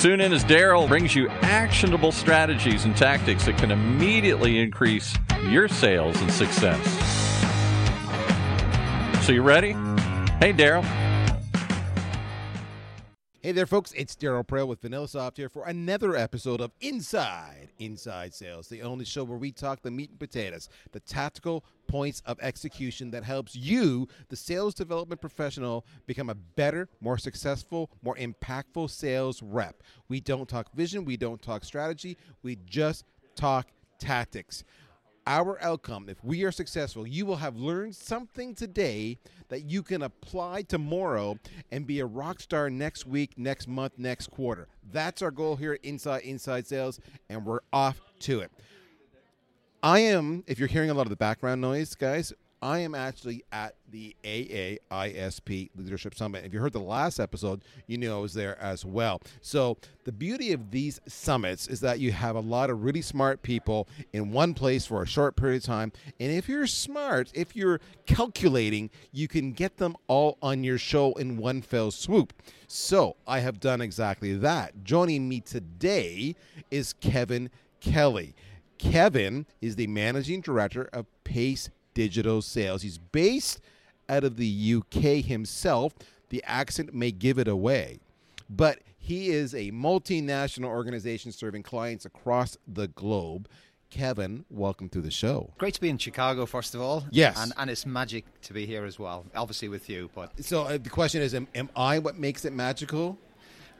Tune in as Daryl brings you actionable strategies and tactics that can immediately increase your sales and success. So, you ready? Hey, Daryl. Hey there, folks. It's Daryl Praill with VanillaSoft here for another episode of Inside Inside Sales, the only show where we talk the meat and potatoes, the tactical points of execution that helps you, the sales development professional, become a better, more successful, more impactful sales rep. We don't talk vision, we don't talk strategy, we just talk tactics our outcome, if we are successful, you will have learned something today that you can apply tomorrow and be a rock star next week, next month, next quarter. That's our goal here at Inside Inside Sales, and we're off to it. I am, if you're hearing a lot of the background noise, guys, I am actually at the AAISP Leadership Summit. If you heard the last episode, you knew I was there as well. So, the beauty of these summits is that you have a lot of really smart people in one place for a short period of time. And if you're smart, if you're calculating, you can get them all on your show in one fell swoop. So, I have done exactly that. Joining me today is Kevin Kelly. Kevin is the managing director of Pace digital sales. He's based out of the UK himself. The accent may give it away, but he is a multinational organization serving clients across the globe. Kevin, welcome to the show. Great to be in Chicago, first of all. Yes. And, and it's magic to be here as well, obviously with you. But So uh, the question is, am, am I what makes it magical?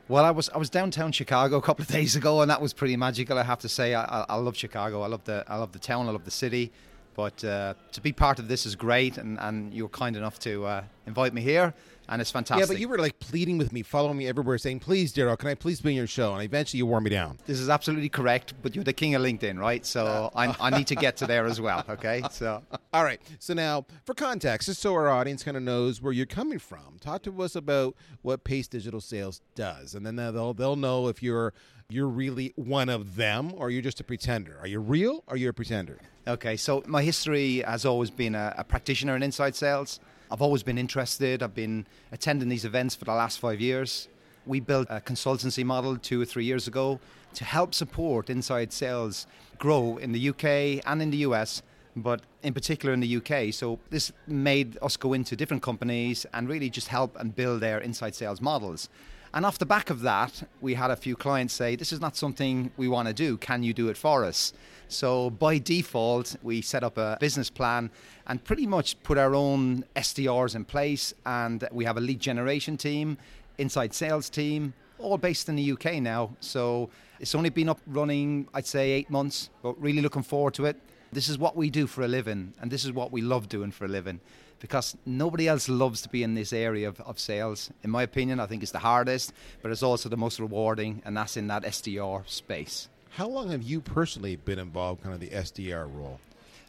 Well, I was I was downtown Chicago a couple of days ago, and that was pretty magical. I have to say, I, I, I love Chicago. I love the I love the town. I love the city. But uh, to be part of this is great, and, and you were kind enough to uh, invite me here, and it's fantastic. Yeah, but you were like pleading with me, following me everywhere, saying, "Please, Daryl, can I please be on your show?" And eventually, you wore me down. This is absolutely correct, but you're the king of LinkedIn, right? So I, I need to get to there as well. Okay, so all right. So now, for context, just so our audience kind of knows where you're coming from, talk to us about what Pace Digital Sales does, and then they'll they'll know if you're you're really one of them or you're just a pretender. Are you real or are you a pretender? Okay, so my history has always been a, a practitioner in inside sales. I've always been interested. I've been attending these events for the last five years. We built a consultancy model two or three years ago to help support inside sales grow in the UK and in the US, but in particular in the UK. So this made us go into different companies and really just help and build their inside sales models. And off the back of that, we had a few clients say, This is not something we want to do. Can you do it for us? So by default, we set up a business plan and pretty much put our own SDRs in place. And we have a lead generation team, inside sales team, all based in the UK now. So it's only been up running, I'd say, eight months, but really looking forward to it. This is what we do for a living, and this is what we love doing for a living because nobody else loves to be in this area of, of sales. In my opinion, I think it's the hardest, but it's also the most rewarding, and that's in that SDR space. How long have you personally been involved, kind of the SDR role?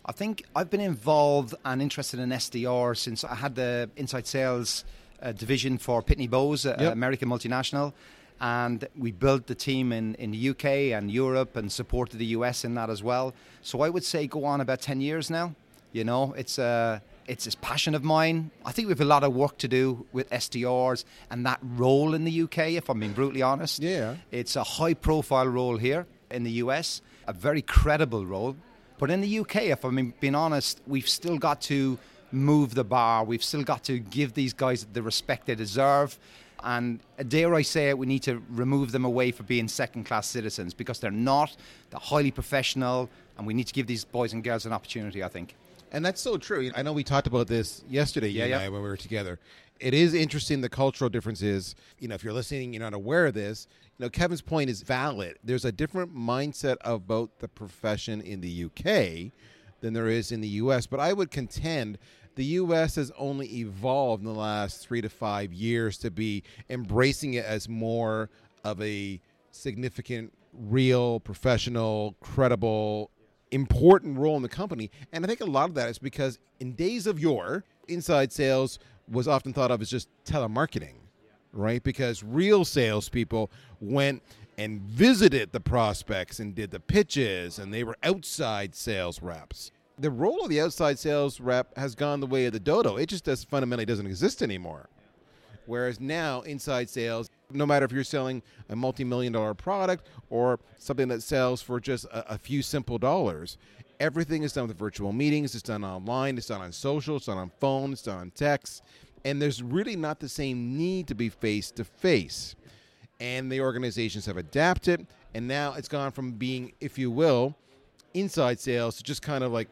I think I've been involved and interested in SDR since I had the inside sales uh, division for Pitney Bowes, uh, yep. American multinational. And we built the team in, in the UK and Europe and supported the US in that as well. So I would say go on about 10 years now. You know, it's a. Uh, it's a passion of mine. I think we have a lot of work to do with SDRs and that role in the UK, if I'm being brutally honest. Yeah. It's a high profile role here in the US, a very credible role. But in the UK, if I'm being honest, we've still got to move the bar. We've still got to give these guys the respect they deserve. And dare I say it, we need to remove them away for being second class citizens because they're not. They're highly professional, and we need to give these boys and girls an opportunity, I think. And that's so true. I know we talked about this yesterday, yeah, I, when we were together. It is interesting the cultural differences. You know, if you're listening, you're not aware of this. You know, Kevin's point is valid. There's a different mindset about the profession in the UK than there is in the US. But I would contend the U.S. has only evolved in the last three to five years to be embracing it as more of a significant, real, professional, credible important role in the company. And I think a lot of that is because in days of yore, inside sales was often thought of as just telemarketing, right? Because real salespeople went and visited the prospects and did the pitches, and they were outside sales reps. The role of the outside sales rep has gone the way of the dodo. It just does fundamentally doesn't exist anymore. Whereas now, inside sales, no matter if you're selling a multi million dollar product or something that sells for just a, a, few simple dollars, everything is done with virtual meetings, it's done online, it's done on social, it's done on phone, it's done on text. And there's really not the same need to be face to face. And the organizations have adapted, and now it's gone from being, if you will, inside sales to just kind of like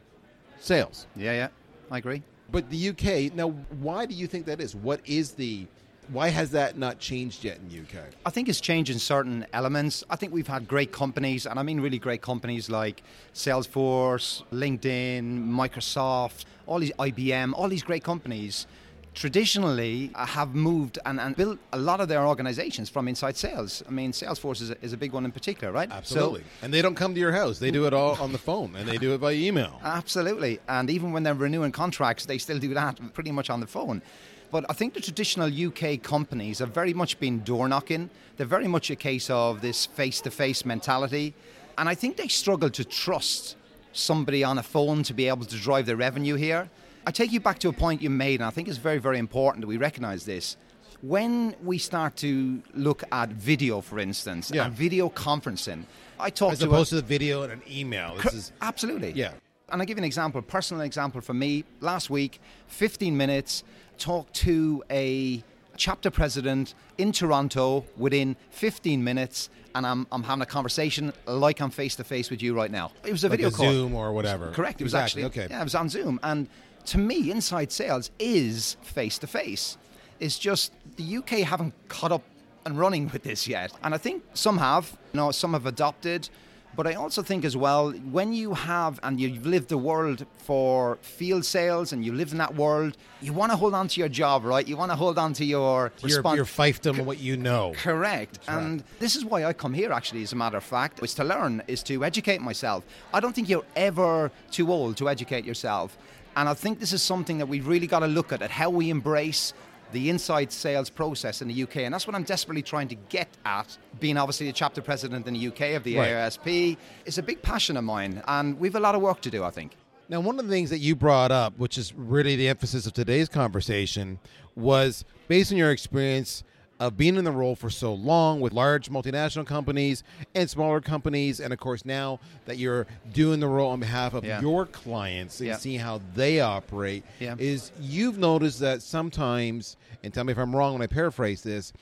sales. Yeah, yeah, I agree. But the UK, now, why do you think that is? What is the why has that not changed yet in the UK? I think it's changed in certain elements. I think we've had great companies, and I mean really great companies like Salesforce, LinkedIn, Microsoft, all these IBM, all these great companies traditionally have moved and, and, built a lot of their organizations from inside sales. I mean, Salesforce is a, is a big one in particular, right? Absolutely. So, and they don't come to your house, they do it all on the phone and they do it by email. Absolutely. And even when they're renewing contracts, they still do that pretty much on the phone. But I think the traditional UK companies have very much been door knocking. They're very much a case of this face to face mentality. And I think they struggle to trust somebody on a phone to be able to drive their revenue here. I take you back to a point you made, and I think it's very, very important that we recognize this. When we start to look at video, for instance, yeah. and video conferencing, I talk as to opposed a, to the video and an email. This is absolutely yeah. And I give you an example, personal example for me. Last week, 15 minutes, talked to a chapter president in Toronto within 15 minutes, and I'm, I'm having a conversation like I'm face to face with you right now. It was a like video a call. Zoom or whatever. Correct. It was actually okay. Yeah, it was on Zoom, and to me, inside sales is face to face. It's just the UK haven't caught up and running with this yet, and I think some have. You know, some have adopted. But I also think as well, when you have and you've lived the world for field sales and you lived in that world, you want to hold on to your job, right? You want to hold on to your your, your fiefdom and what you know. Correct. And this is why I come here. Actually, as a matter of fact, is to learn, is to educate myself. I don't think you're ever too old to educate yourself. And I think this is something that we've really got to look at, at how we embrace the inside sales process in the UK. And that's what I'm desperately trying to get at. Being obviously the chapter president in the UK of the right. AISP is a big passion of mine. And we've a lot of work to do, I think. Now, one of the things that you brought up, which is really the emphasis of today's conversation, was based on your experience of being in the role for so long with large multinational companies and smaller companies, and of course now that you're doing the role on behalf of yeah. your clients and yeah. seeing how they operate, yeah. is you've noticed that sometimes, and tell me if I'm wrong when I paraphrase this,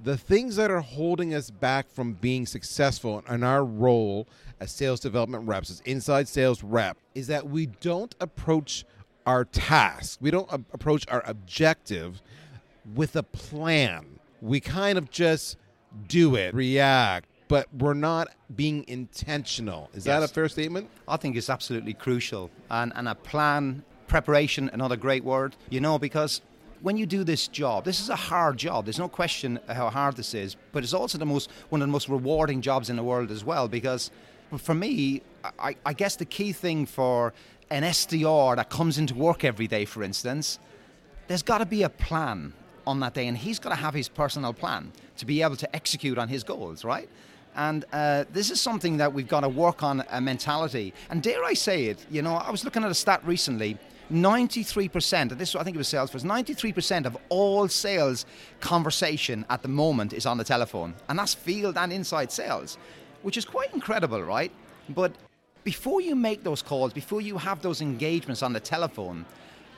the things that are holding us back from being successful in our role as sales development reps, as inside sales rep, is that we don't approach our task, we don't approach our objective with a plan we kind of just do it, react, but we're not being intentional. Is yes. that a fair statement? I think it's absolutely crucial. And, and a plan, preparation, another great word, you know, because when you do this job, this is a hard job. There's no question how hard this is, but it's also the most one of the most rewarding jobs in the world as well. Because for me, I, I guess the key thing for an SDR that comes into work every day, for instance, there's got to be a plan on that day, and he's got to have his personal plan to be able to execute on his goals, right? And uh, this is something that we've got to work on a mentality. And dare I say it, you know, I was looking at a stat recently 93%, and this I think it was Salesforce, 93% of all sales conversation at the moment is on the telephone. And that's field and inside sales, which is quite incredible, right? But before you make those calls, before you have those engagements on the telephone,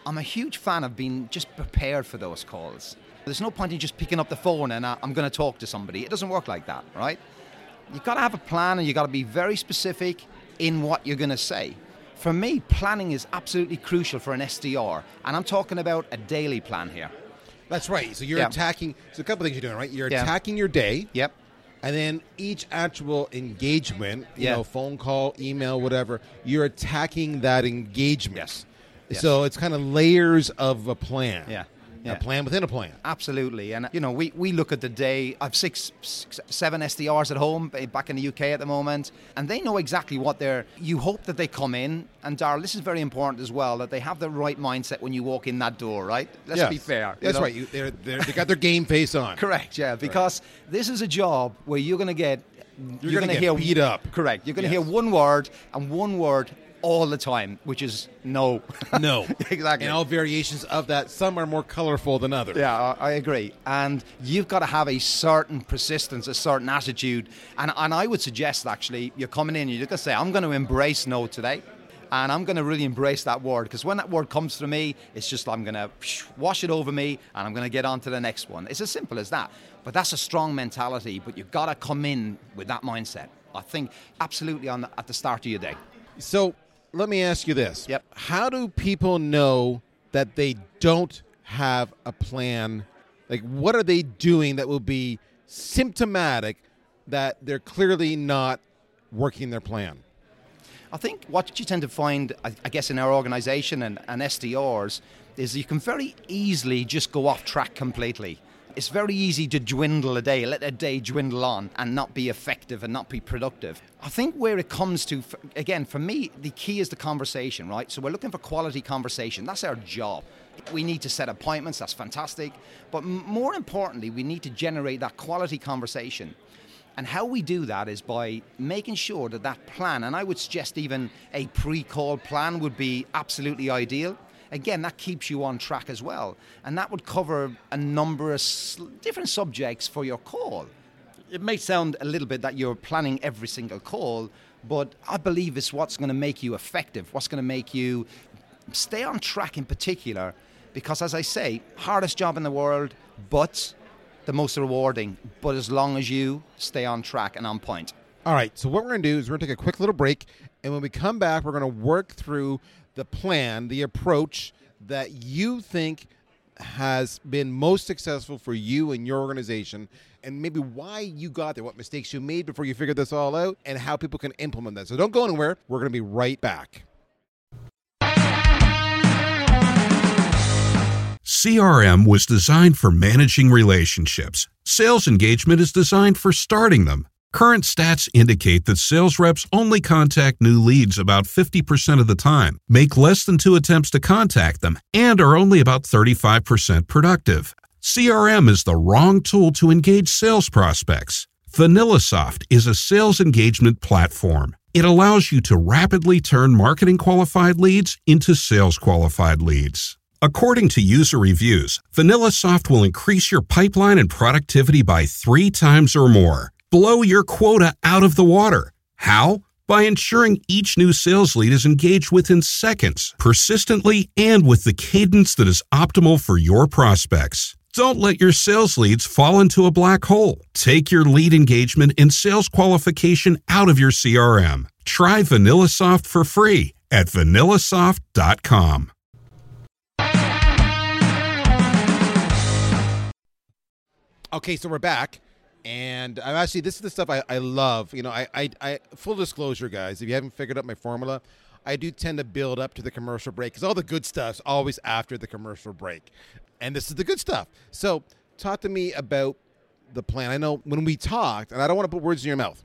I'm a huge fan of being just prepared for those calls. There's no point in just picking up the phone and uh, I'm going to talk to somebody. It doesn't work like that, right? You've got to have a plan and you've got to be very specific in what you're going to say. For me, planning is absolutely crucial for an SDR, and I'm talking about a daily plan here. That's right. So you're attacking. So a couple things you're doing, right? You're attacking your day. Yep. And then each actual engagement, you know, phone call, email, whatever, you're attacking that engagement. Yes. So it's kind of layers of a plan. Yeah. Yeah. A plan within a plan. Absolutely, and uh, you know we, we look at the day. I've six, six, seven SDRs at home back in the UK at the moment, and they know exactly what they're. You hope that they come in, and Daryl, this is very important as well that they have the right mindset when you walk in that door. Right? Let's Yes. be fair. That's know? right. You, they're, they're, they got their game face on. Correct, yeah, because this is a job where you're going to get You're, gonna going to hear beat up. Correct. You're going to Yes. hear one word and one word all the time, which is no. No. Exactly. And all variations of that. Some are more colorful than others. Yeah, I I agree. And you've got to have a certain persistence, a certain attitude. And, and I would suggest, actually, you're coming in, you're going to say, I'm going to embrace no today. And I'm going to really embrace that word because when that word comes to me, it's just I'm going to wash it over me and I'm going to get on to the next one. It's as simple as that. But that's a strong mentality, but you've got to come in with that mindset. I think absolutely on the, at the start of your day. So let me ask you this. Yep. How do people know that they don't have a plan? Like, what are they doing that will be symptomatic that they're clearly not working their plan? I think what you tend to find, I I guess, in our organisation and, and SDRs is you can very easily just go off track completely. It's very easy to dwindle a day, let a day dwindle on and not be effective and not be productive. I think where it comes to, again, for me, the key is the conversation, right? So we're looking for quality conversation. That's our job. We need to set appointments, that's fantastic. But more importantly, we need to generate that quality conversation. And how we do that is by making sure that that plan, and I would suggest even a pre call plan would be absolutely ideal. Again, that keeps you on track as well. And that would cover a number of different subjects for your call. It may sound a little bit that you're planning every single call, but I believe it's what's going to make you effective, what's going to make you stay on track in particular. Because, as I say, hardest job in the world, but the most rewarding. But as long as you stay on track and on point. All right. So what we're going to do is we're going to take a quick little break, and when we come back, we're going to work through the plan, the approach that you think has been most successful for you and your organization, and maybe why you got there, what mistakes you made before you figured this all out, and how people can implement that. So don't go anywhere. We're going to be right back. CRM was designed for managing relationships. Sales engagement is designed for starting them. Current stats indicate that sales reps only contact new leads about 50% of the time, make less than two attempts to contact them, and are only about 35% productive. CRM is the wrong tool to engage sales prospects. VanillaSoft is a sales engagement platform. It allows you to rapidly turn marketing qualified leads into sales qualified leads. According to user reviews, VanillaSoft will increase your pipeline and productivity by three times or more. Blow your quota out of the water. How? By ensuring each new sales lead is engaged within seconds, persistently, and with the cadence that is optimal for your prospects. Don't let your sales leads fall into a black hole. Take your lead engagement and sales qualification out of your CRM. Try VanillaSoft for free at vanillasoft.com. Okay, so we're back, and I'm actually this is the stuff I, I love. You know, I, I I full disclosure, guys. If you haven't figured out my formula, I do tend to build up to the commercial break because all the good stuff's always after the commercial break, and this is the good stuff. So, talk to me about the plan. I know when we talked, and I don't want to put words in your mouth.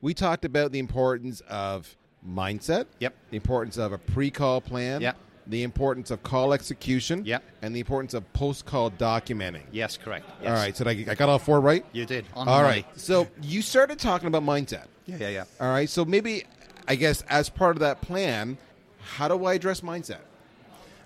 We talked about the importance of mindset. Yep. The importance of a pre-call plan. Yep. The importance of call execution. Yep. And the importance of post-call documenting. Yes, correct. All right, so I, I got all four right. You did. All money. So you started talking about mindset. Yeah, yeah, yeah. All right. So maybe, I guess, as part of that plan, how do I address mindset?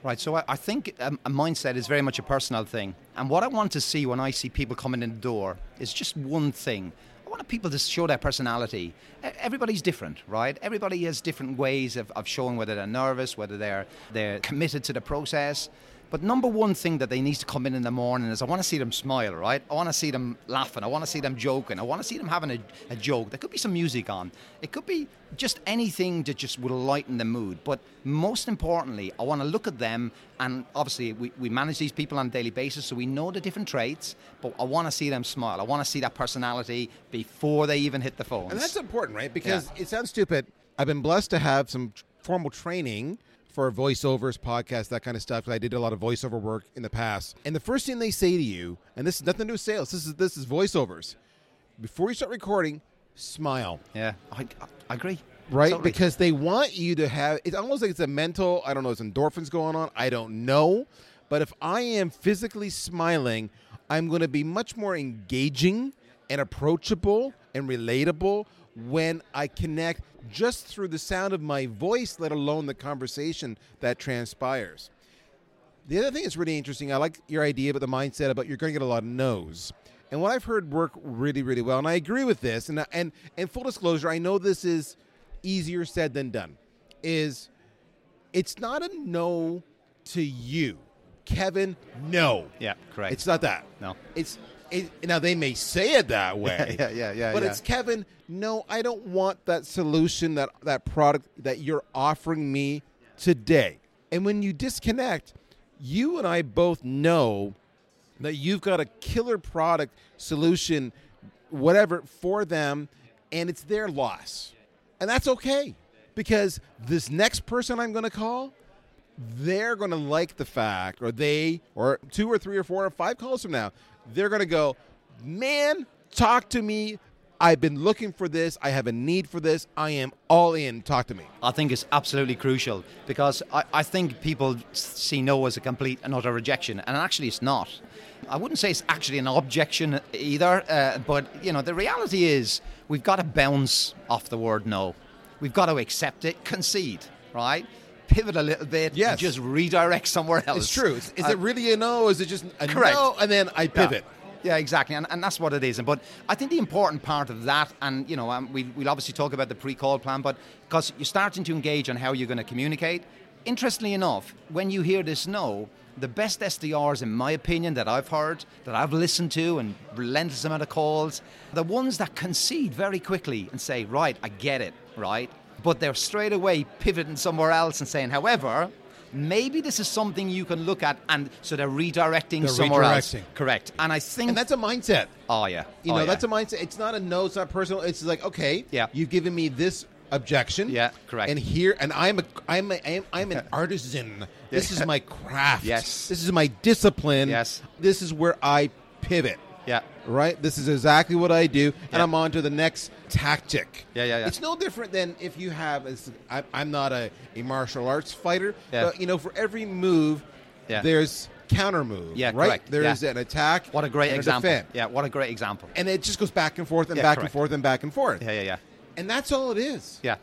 Right, so I, I think um, a mindset is very much a personal thing. And what I want to see when I see people coming in the door is just one thing. I want people to show their personality. Everybody's different, right? Everybody has different ways of, of showing whether they're nervous, whether they're, they're committed to the process. But number one thing that they need to come in in the morning is I want to see them smile, right? I want to see them laughing. I want to see them joking. I want to see them having a, a joke. There could be some music on. It could be just anything that just will lighten the mood. But most importantly, I want to look at them and obviously we, we manage these people on a daily basis, so we know the different traits, but I want to see them smile. I want to see that personality before they even hit the phone. And that's important, right? Because it sounds stupid. I've been blessed to have some formal training for voiceovers, podcasts, that kind of stuff. I did a lot of voiceover work in the past. And the first thing they say to you, and this is nothing to do with sales. This is this is voiceovers. Before you start recording, smile. Yeah, I, I agree. Right? Totally. Because they want you to have it's almost like it's a mental, I don't know, it's endorphins going on. I don't know. But if I am physically smiling, I'm going to be much more engaging and approachable and relatable when I connect just through the sound of my voice, let alone the conversation that transpires. The other thing that's really interesting, I like your idea about the mindset about you're going to get a lot of no's. And what I've heard work really, really well, and I agree with this, and and and full disclosure, I know this is easier said than done, is it's not a no to you. Kevin, no. Yeah, correct. It's not that. No. It's it, now they may say it that way. yeah, yeah, yeah, But yeah. it's Kevin, no, I don't want that solution, that that product that you're offering me today. And when you disconnect, you and I both know that you've got a killer product solution, whatever, for them, and it's their loss. And that's okay. Because this next person I'm going to call, they're going to like the fact, or they, or two or three or four or five calls from now, they're going to go, man, talk to me. I've been looking for this. I have a need for this. I am all in. Talk to me. I think it's absolutely crucial because I, I think people see no as a complete and utter rejection, and actually it's not. I wouldn't say it's actually an objection either, uh, but you know the reality is we've got to bounce off the word no. We've got to accept it, concede, right? Pivot a little bit, Yes. and just redirect somewhere else. It's true. Is, is Uh, it really a no? Or is it just a Correct. no? And then I pivot. Yeah, exactly, and, and that's what it is. And but I think the important part of that, and you know, um, we, we'll obviously talk about the pre-call plan, but because you're starting to engage on how you're going to communicate. Interestingly enough, when you hear this no, the best SDRs, in my opinion, that I've heard, that I've listened to, and relentless amount of calls, the ones that concede very quickly and say, "Right, I get it," right, but they're straight away pivoting somewhere else and saying, "However." Maybe this is something you can look at, and so they're redirecting They're somewhere else. Correct, and I think And that's a mindset. Oh yeah. You Oh, know, yeah. that's a mindset. It's not a no. It's not personal. It's like okay, Yeah. you've given me this objection. Yeah, correct. And here, and I'm a, I'm, a, I'm, I'm an artisan. This is my craft. Yes. This is my discipline. Yes. This is where I pivot. Yeah. Right. This is exactly what I do, and Yeah. I'm on to the next tactic. Yeah, yeah, yeah. It's no different than if you have. I, I'm not a, a martial arts fighter, Yeah. but you know, for every move, Yeah. there's counter move. Yeah, right. correct. There Yeah. is an attack. What a great example. defend. Yeah, what a great example. and it just goes back and forth and Yeah, back and forth and back and forth. Yeah, yeah, yeah. And that's all it is. Yeah.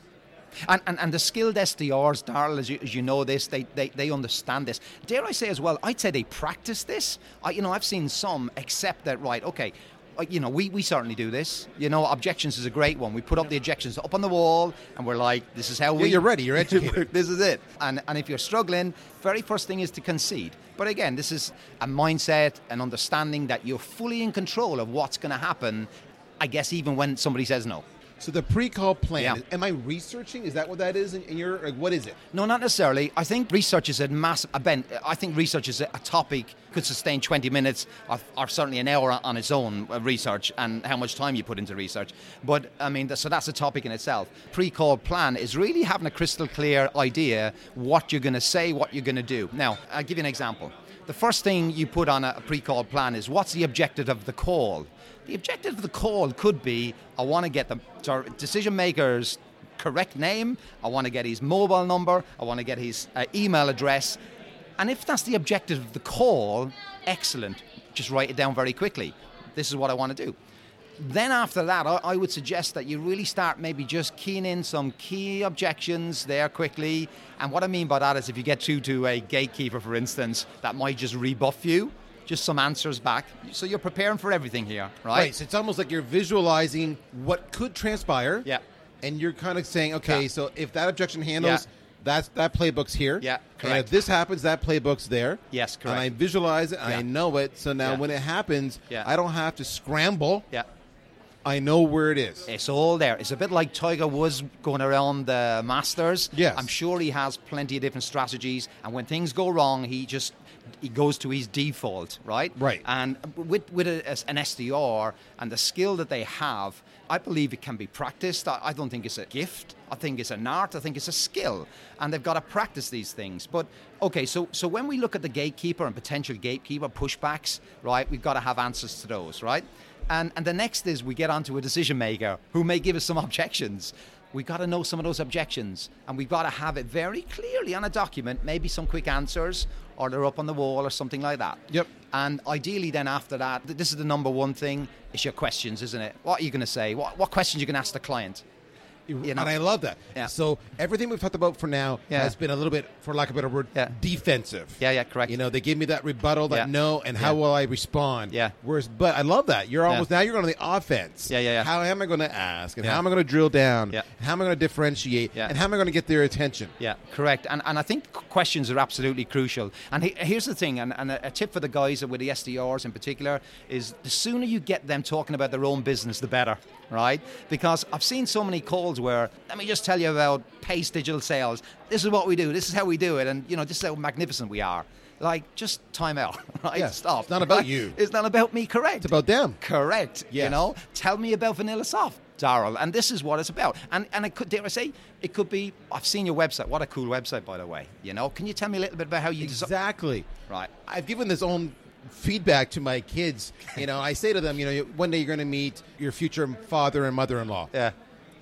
And, and, and the skilled SDRs, Daryl, as you, as you know this, they, they, they understand this. Dare I say as well, I'd say they practice this. I, you know, I've seen some accept that, right, okay, uh, you know, we, we certainly do this. You know, objections is a great one. We put up the objections up on the wall and we're like, this is how Yeah, you're ready. You're educated. this is it. And, and if you're struggling, very first thing is to concede. But again, this is a mindset, an understanding that you're fully in control of what's going to happen, I guess, even when somebody says no. So the pre-call plan. Yeah. Am I researching? Is that what that is? And you're like, what is it? No, not necessarily. I think research is a massive. Uh, ben, I think research is a, a topic could sustain 20 minutes or, or certainly an hour on its own. Uh, research and how much time you put into research. But I mean, so that's a topic in itself. Pre-call plan is really having a crystal clear idea what you're going to say, what you're going to do. Now, I'll give you an example. The first thing you put on a pre-call plan is what's the objective of the call. The objective of the call could be I want to get the decision makers correct name. I want to get his mobile number. I want to get his uh, email address. And if that's the objective of the call, excellent. Just write it down very quickly. This is what I want to do. Then after that, I, would suggest that you really start maybe just keying in some key objections there quickly. And what I mean by that is if you get through to a gatekeeper, for instance, that might just rebuff you, just some answers back. So you're preparing for everything here, right? Right. So it's almost like you're visualizing what could transpire. Yeah. And you're kind of saying, okay, Yeah. so if that objection handles, Yeah. that's that playbook's here. Yeah, And correct. if this happens, that playbook's there. Yes, correct. And I visualize it. I know it. So now Yeah. when it happens, Yeah. I don't have to scramble. Yeah. I know where it is. It's all there. It's a bit like Tiger Woods going around the Masters. Yes. I'm sure he has plenty of different strategies, and when things go wrong, he just he goes to his default, right? Right. And with with a, an SDR and the skill that they have, I believe it can be practiced. I, I don't think it's a gift. I think it's an art. I think it's a skill, and they've got to practice these things. But okay, so so when we look at the gatekeeper and potential gatekeeper pushbacks, right? We've got to have answers to those, right? And and the next is we get onto a decision maker who may give us some objections. We've got to know some of those objections, and we've got to have it very clearly on a document, maybe some quick answers, or they're up on the wall or something like that. Yep. And ideally, then after that, this is the number one thing: is your questions, isn't it? What are you going to say? What what questions are you going to ask the client? You know? And I love that. Yeah. So everything we've talked about for now Yeah. has been a little bit, for lack of a better word, Yeah. defensive. Yeah, yeah, correct. You know, they give me that rebuttal, that no, and how will I respond? Yeah. Whereas, but I love that you're almost now you're going to the offense. Yeah, yeah, yeah. How am I going to ask, and how am I going to drill down? Yeah. And how am I going to differentiate? Yeah. And how am I going to get their attention? Yeah, correct. And, and I think questions are absolutely crucial. And he, here's the thing, and, and a, a tip for the guys with the SDRs in particular is the sooner you get them talking about their own business, the better, right? Because I've seen so many calls where, let me just tell you about Pace Digital Sales. This is what we do. This is how we do it. And, you know, this is how magnificent we are. Like, just time out, right? Yeah, Stop. it's not about right? you. It's not about me, correct. It's about them. Correct. You know, tell me about VanillaSoft, Daryl, and this is what it's about. And and it could dare I say it could be. I've seen your website. What a cool website, by the way. You know, can you tell me a little bit about how you? Exactly. Right. I've given this own feedback to my kids. You know, I say to them, you know, one day you're going to meet your future father and mother-in-law. Yeah.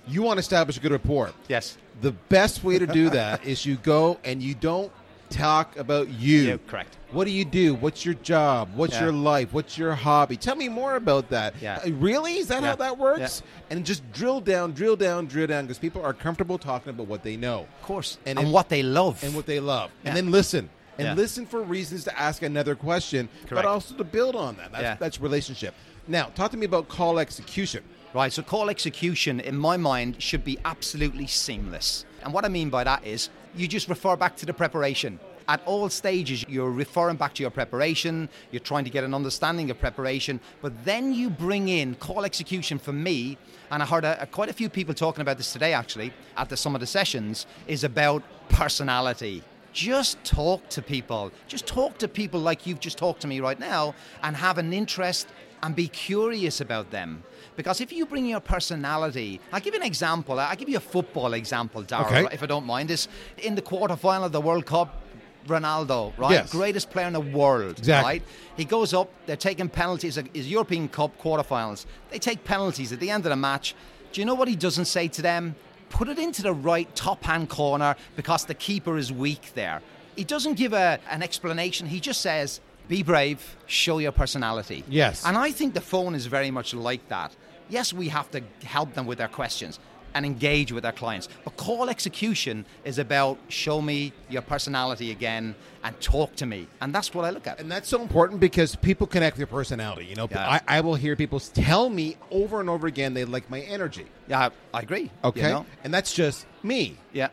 You want to establish a good rapport. Yes. The best way to do that is you go and you don't talk about you. Yeah, correct. What do you do? What's your job? What's Yeah. your life? What's your hobby? Tell me more about that. Yeah. Uh, Really? Is that Yeah. how that works? And just drill down, drill down, drill down because people are comfortable talking about what they know Of course. And And, if- what they love. and what they love. And then listen. And Yeah. listen for reasons to ask another question, but also to build on that. That's, Yeah. that's relationship. Now, talk to me about call execution. Right, so call execution, in my mind, should be absolutely seamless. And what I mean by that is you just refer back to the preparation. At all stages, you're referring back to your preparation, you're trying to get an understanding of preparation, but then you bring in call execution for me, and I heard a, quite a few people talking about this today actually at the, some of the sessions, is about personality just talk to people. Just talk to people like you've just talked to me right now and have an interest and be curious about them. Because if you bring your personality, I'll give you an example. I'll give you a football example, Daryl, Okay. if I don't mind. Is in the quarterfinal of the World Cup, Ronaldo, right? Yes. Greatest player in the world, Exactly. right? He goes up, they're taking penalties, uh, is European Cup quarterfinals. They take penalties at the end of the match. Do you know what he doesn't say to them? Put it into the right top hand corner because the keeper is weak there. He doesn't give a, an explanation. He just says, be brave, show your personality. Yes. And I think the phone is very much like that. Yes, we have to help them with their questions and engage with our clients. But call execution is about show me your personality again and talk to me. And that's what I look at. And that's so important because people connect with your personality. You know, Yeah. I, I will hear people tell me over and over again they like my energy. Yeah, I agree. you Okay. know? And that's just me. Yeah.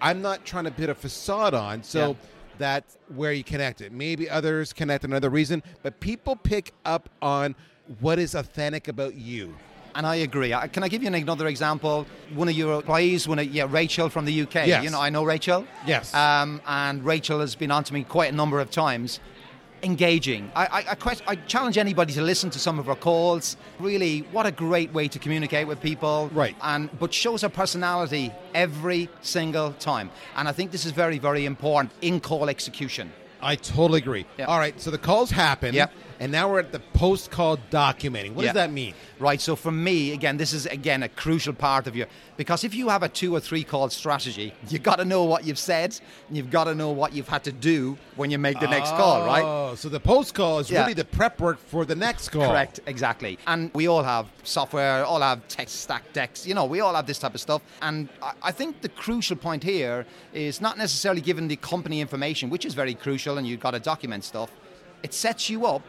I'm not trying to put a facade on. So Yeah. that's where you connect it. Maybe others connect another reason, but people pick up on what is authentic about you. And I agree. I, can I give you another example? One of your employees, one of yeah, Rachel from the UK. Yes. You know, I know Rachel. Yes. Um, and Rachel has been on to me quite a number of times. Engaging. I, I, I, quest- I challenge anybody to listen to some of her calls. Really, what a great way to communicate with people. Right. And but shows her personality every single time. And I think this is very, very important in call execution. I totally agree. Yeah. All right, so the calls happen. Yep. And now we're at the post call documenting. What Yeah. does that mean? Right. So for me, again, this is again a crucial part of your because if you have a two or three call strategy, you've got to know what you've said, and you've got to know what you've had to do when you make the next call, right? Oh, so the post call is Yeah. really the prep work for the next call. Correct, exactly. And we all have software, all have text stack decks, you know, we all have this type of stuff. And I, I think the crucial point here is not necessarily giving the company information, which is very crucial, and you've got to document stuff. It sets you up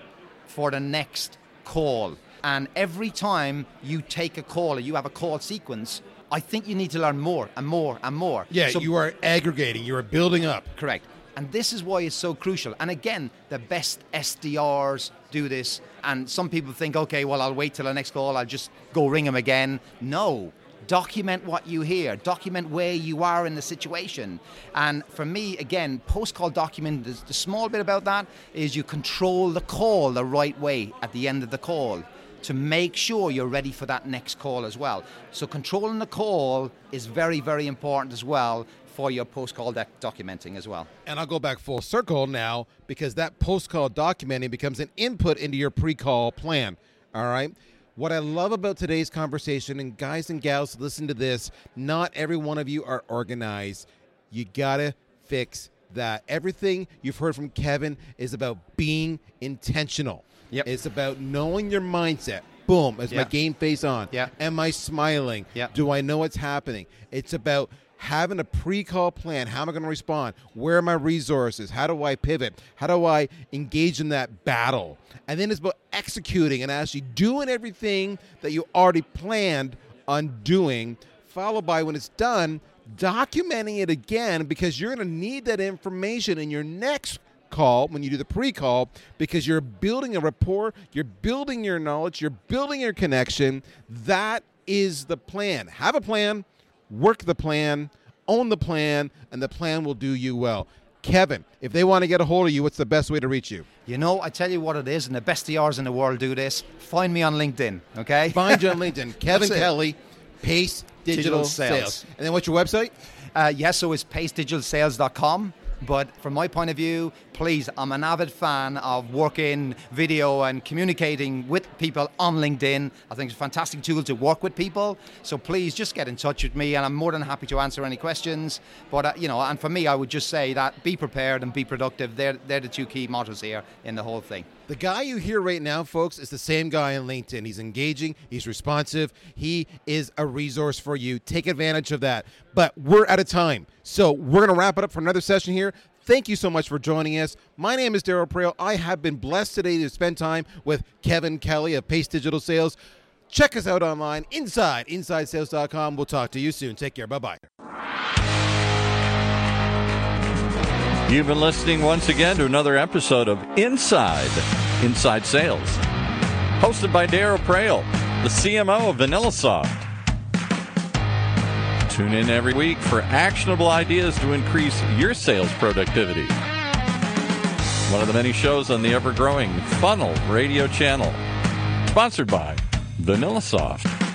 for the next call. And every time you take a call or you have a call sequence, I think you need to learn more and more and more. Yeah, So- you are aggregating, you are building up. Correct. And this is why it's so crucial. And again, the best SDRs do this. And some people think, okay, well, I'll wait till the next call, I'll just go ring them again. No, document what you hear, document where you are in the situation. And for me, again, post call document, the, the small bit about that is you control the call the right way at the end of the call to make sure you're ready for that next call as well. So controlling the call is very, very important as well for your post call doc- documenting as well. And I'll go back full circle now because that post call documenting becomes an input into your pre call plan. All right. What I love about today's conversation, and guys and gals, listen to this not every one of you are organized. You got to fix that. Everything you've heard from Kevin is about being intentional. Yep. It's about knowing your mindset. Boom, is my game face on? Yeah. Am I smiling? Yeah. Do I know what's happening? It's about having a pre-call plan. How am I going to respond? Where are my resources? How do I pivot? How do I engage in that battle? And then it's about executing and actually doing everything that you already planned on doing, followed by when it's done, documenting it again because you're going to need that information in your next call when you do the pre-call because you're building a rapport, you're building your knowledge, you're building your connection. That is the plan. Have a plan, work the plan, own the plan, and the plan will do you well. Kevin, if they want to get a hold of you, what's the best way to reach you? You know, I tell you what it is, and the best DRs in the world do this. Find me on LinkedIn, okay? Find you on LinkedIn, Kevin Kelly, Pace Digital, Digital Sales. Sales. And then what's your website? Uh, yes, so it's pacedigitalsales.com. But from my point of view, please, I'm an avid fan of working video and communicating with people on LinkedIn. I think it's a fantastic tool to work with people. So please just get in touch with me, and I'm more than happy to answer any questions. But, uh, you know, and for me, I would just say that be prepared and be productive. They're, they're the two key mottos here in the whole thing. The guy you hear right now, folks, is the same guy on LinkedIn. He's engaging, he's responsive, he is a resource for you. Take advantage of that. But we're out of time. So we're going to wrap it up for another session here. Thank you so much for joining us. My name is Daryl Praill. I have been blessed today to spend time with Kevin Kelly of Pace Digital Sales. Check us out online inside InsideSales.com. We'll talk to you soon. Take care. Bye bye. You've been listening once again to another episode of Inside Inside Sales, hosted by Daryl Praill, the CMO of VanillaSoft. Tune in every week for actionable ideas to increase your sales productivity. One of the many shows on the ever growing Funnel Radio channel, sponsored by VanillaSoft.